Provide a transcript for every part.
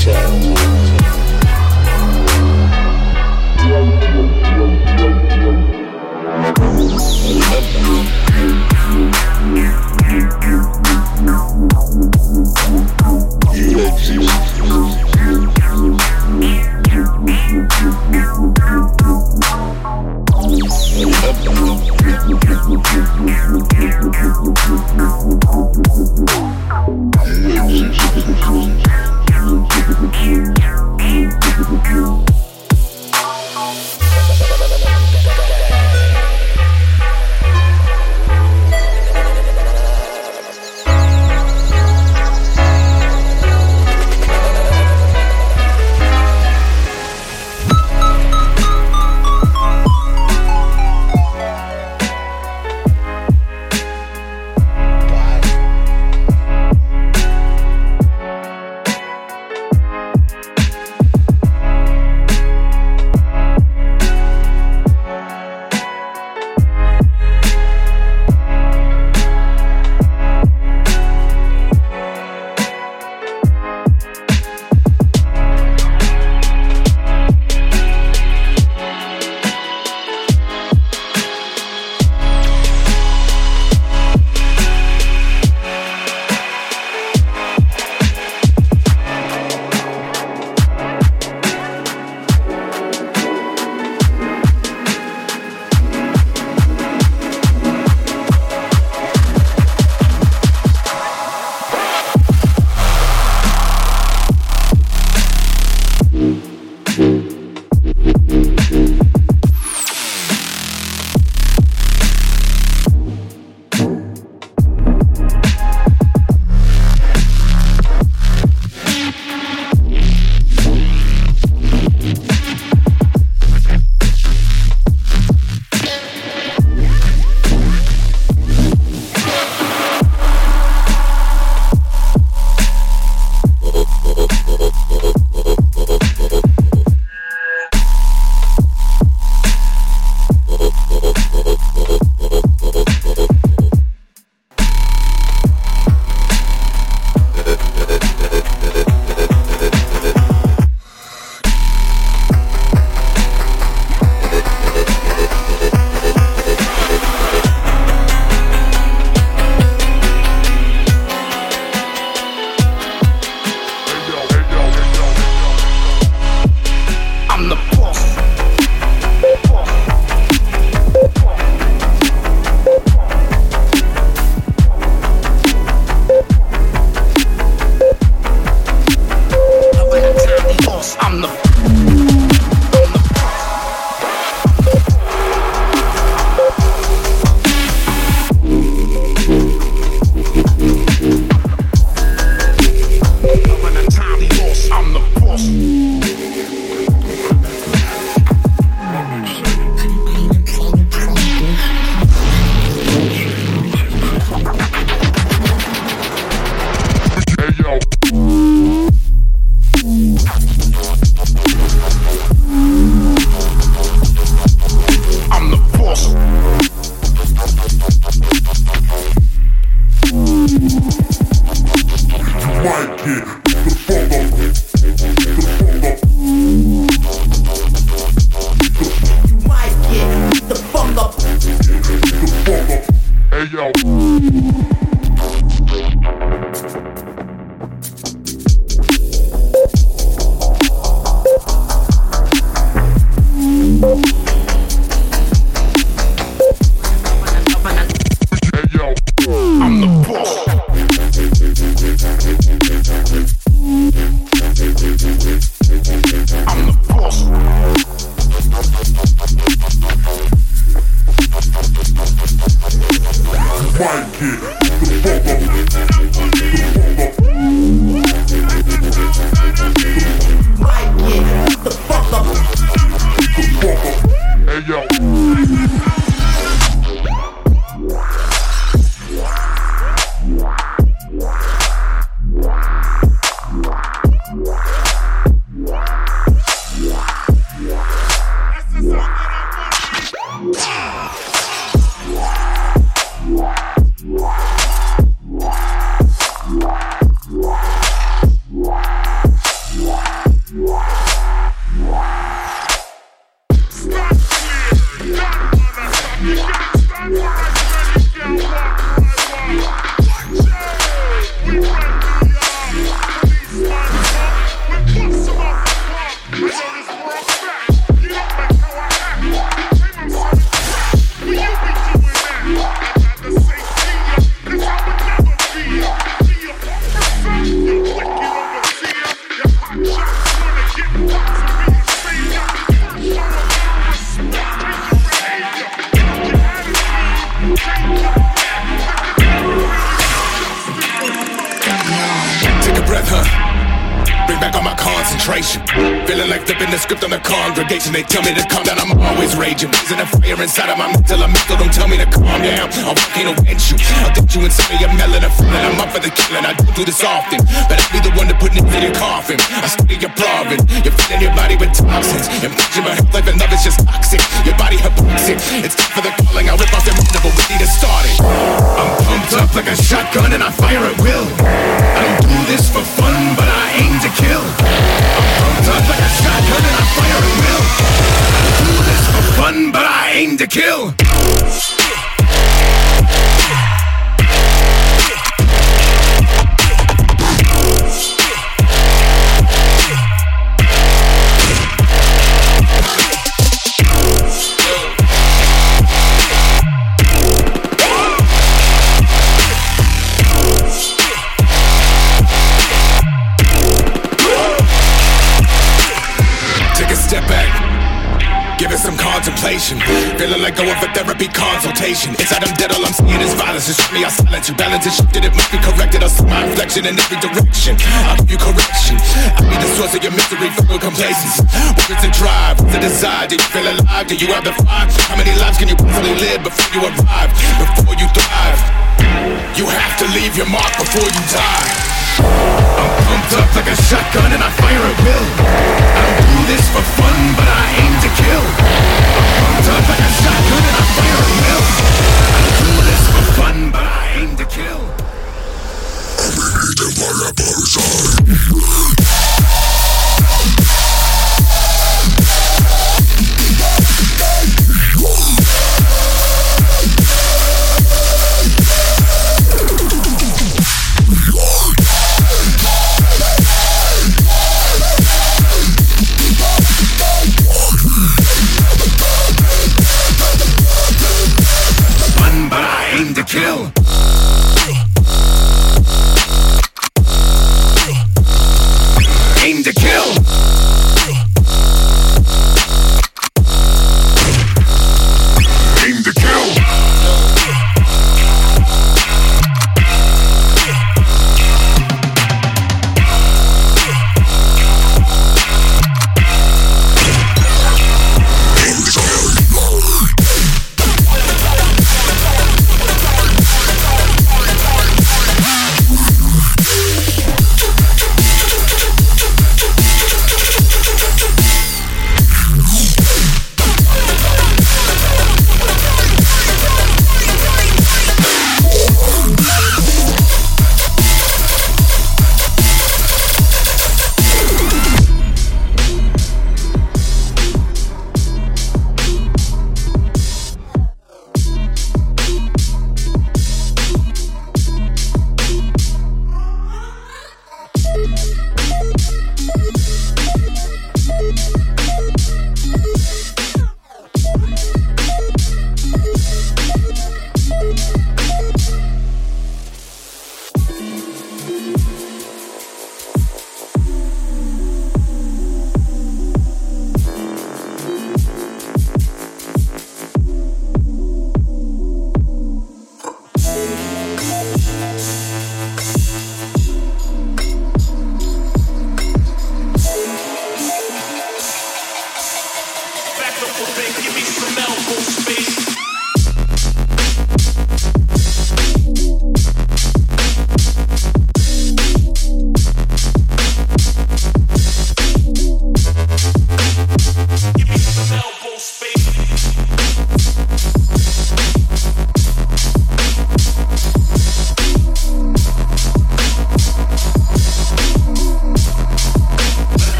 tell me. Congregation. They tell me to calm down, I'm always raging. Raising a fire inside of my mental. I'm mental, don't tell me to calm down. I'll fucking avenge you. I'll get you inside of your melon. I'm I'm up for the killing. I don't do this often, but I'll be the one to put it in your coffin. I study your problem. You're filling your body with toxins. Imagine my health, life, and love is just toxic. Your body hypoxic. It's time for the calling. I rip off your we need to start it. I'm pumped up like a shotgun and I fire at will. I don't do this for fun, but I aim to kill. I'm up like a shotgun and I fire at will. I do this for fun, but I aim to kill. Some contemplation. Feeling like going for therapy consultation. Inside I'm dead, all I'm seeing is violence. Just me, I silence you. Balance is shifted, it must be corrected. I see my reflection in every direction. I'll give you correction. I'll be the source of your misery, full of complacency. What's the drive? The desire? Do you feel alive? Do you have the fire? How many lives can you possibly live before you arrive? Before you thrive? You have to leave your mark before you die. I'm pumped up like a shotgun and I fire at will. I don't do this for fun, but I aim to kill. I'm pumped up like a shotgun and I fire at will. I don't do this for fun, but I aim to kill.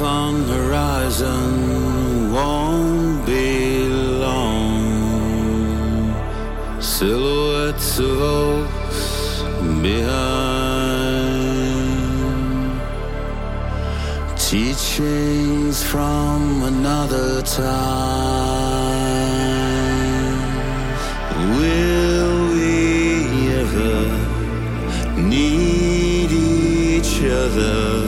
On the horizon won't be long. Silhouettes of oaks behind. Teachings from another time. Will we ever need each other?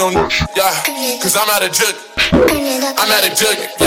on. Yeah, cause I'm out of jug. I'm out of jug.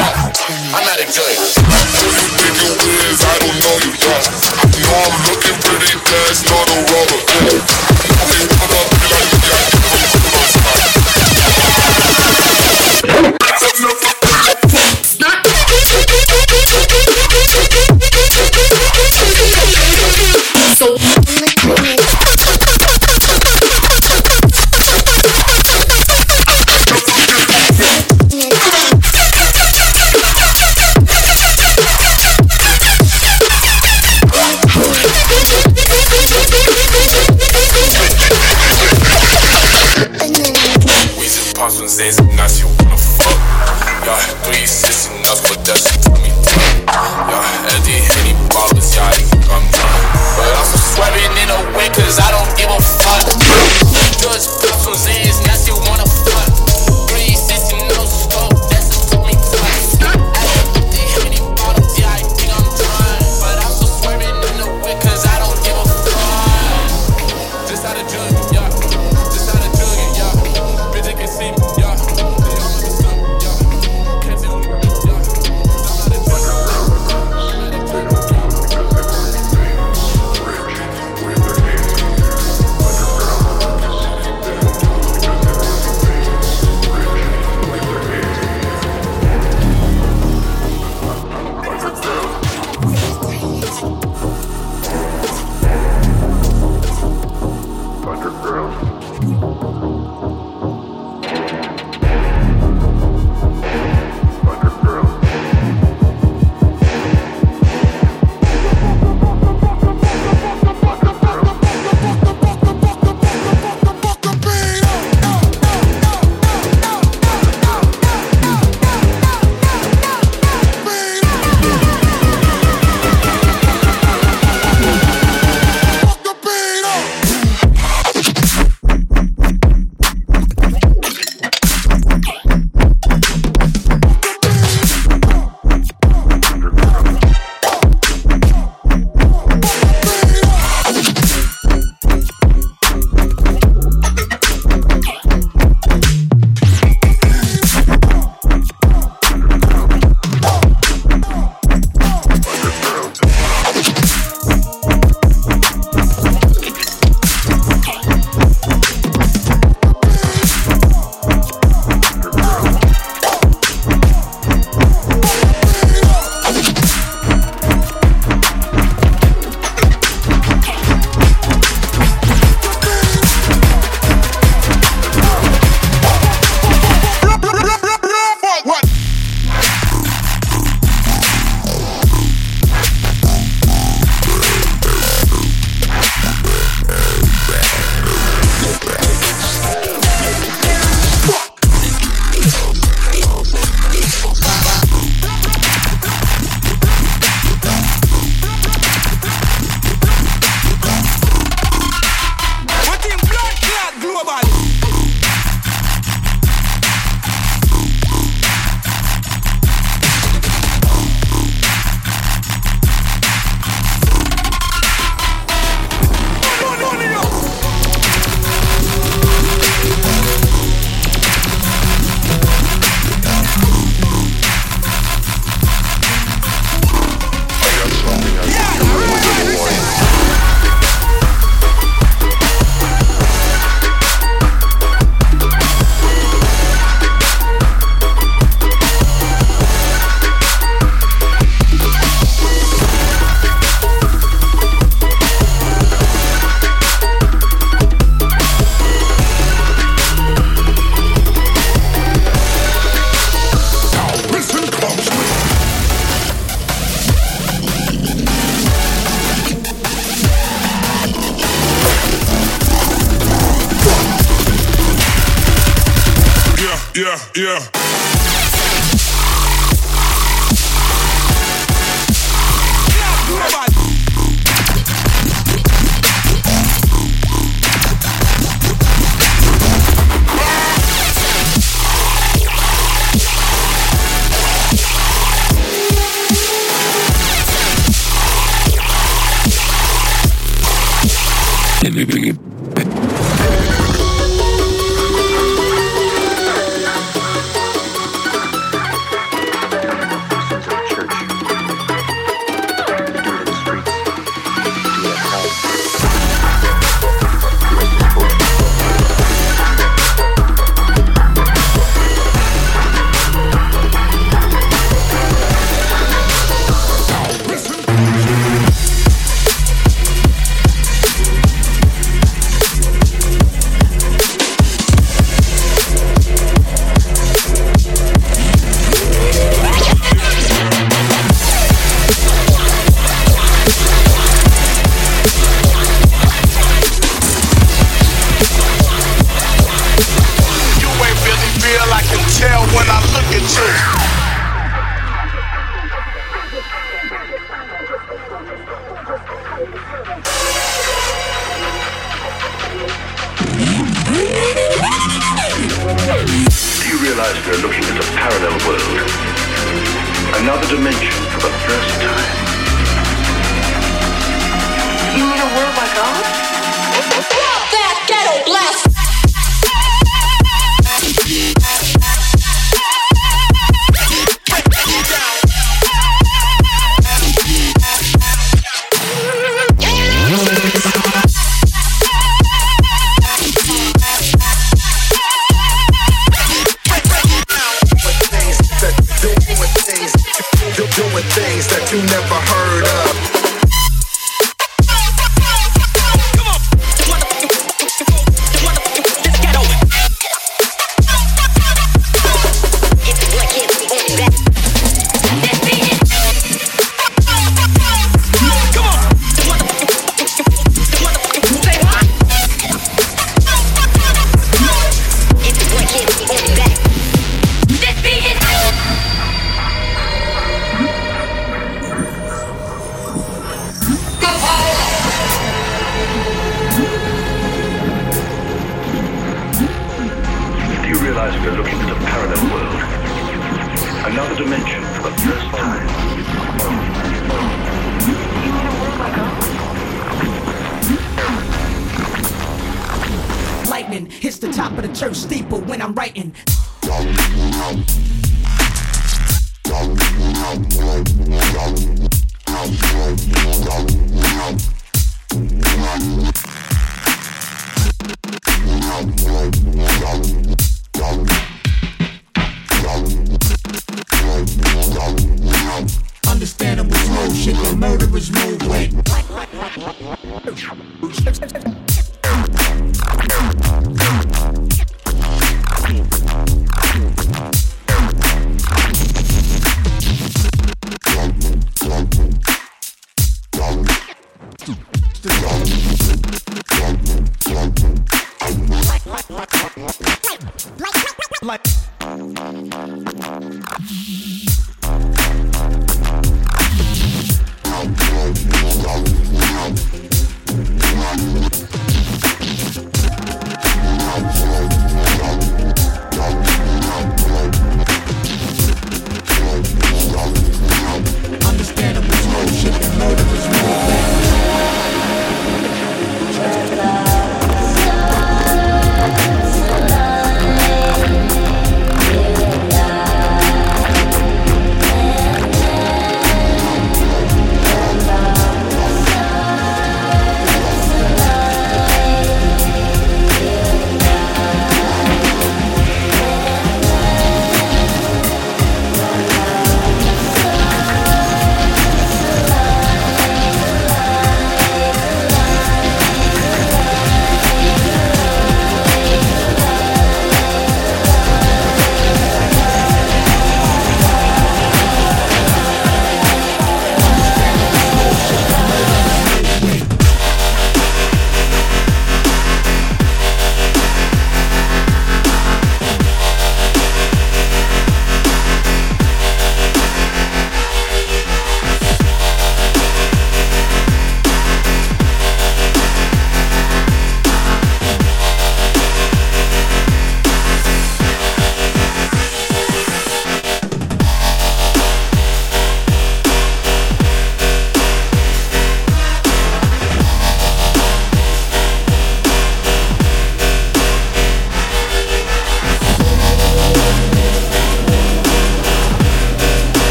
Darling, now.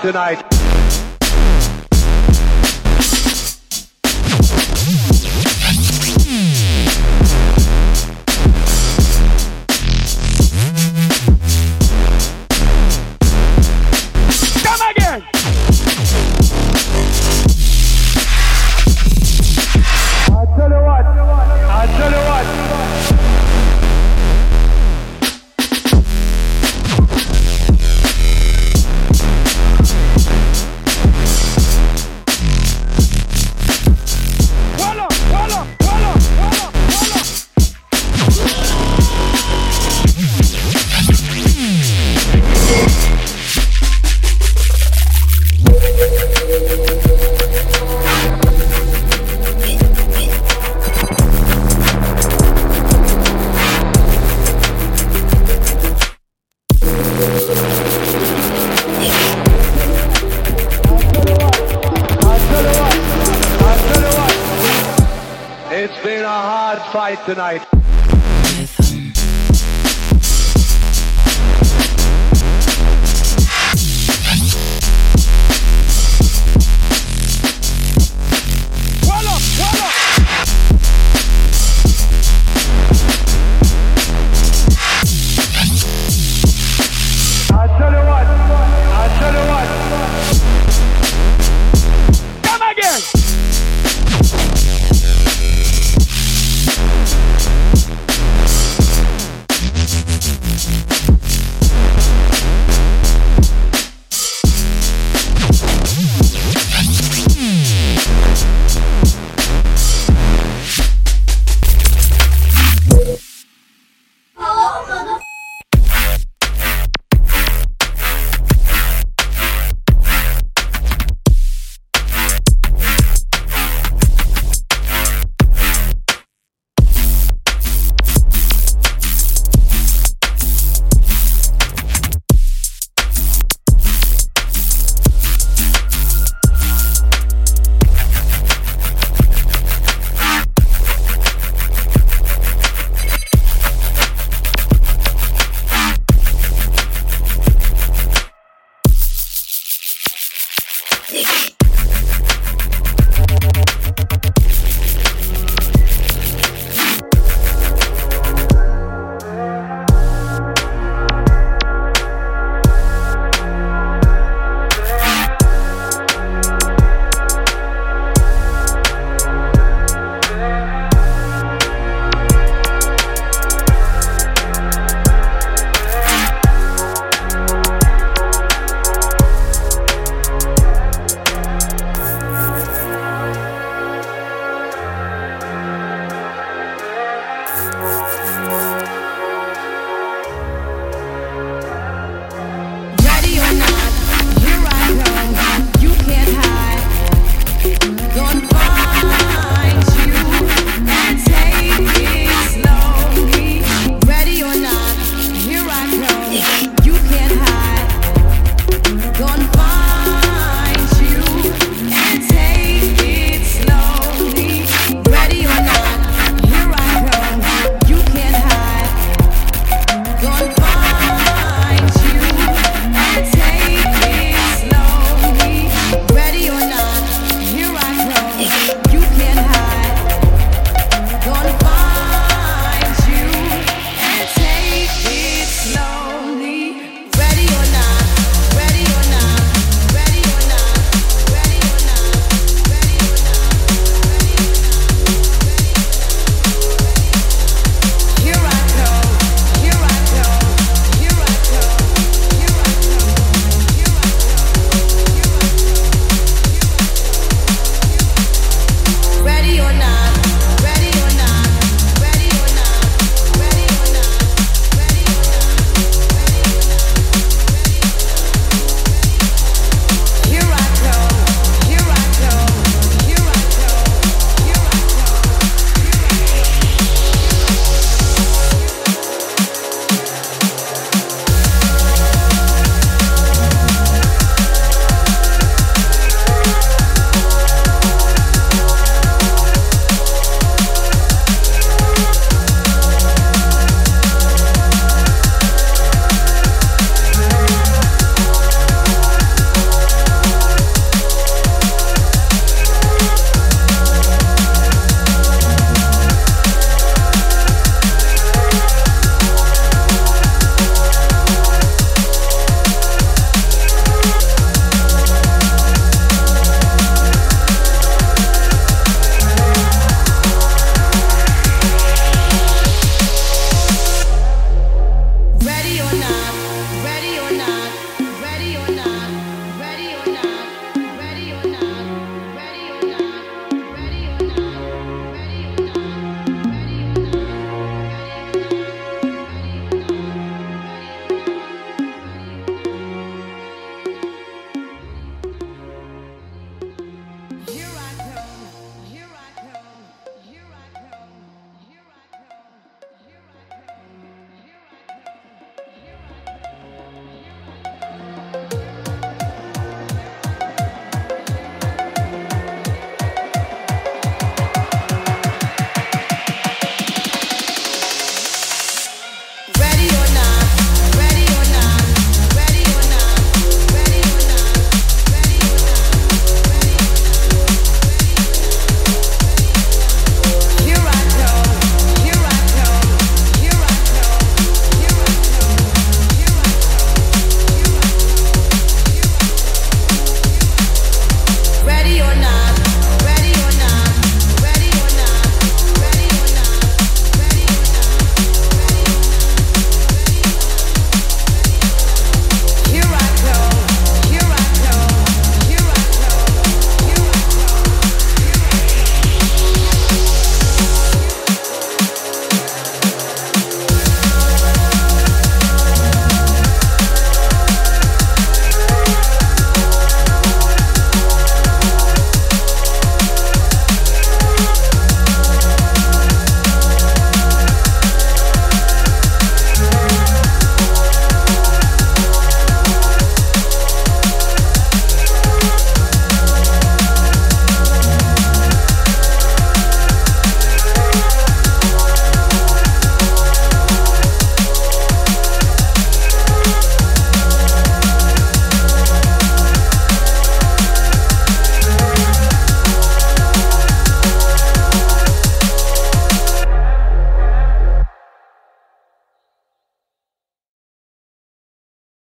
Tonight.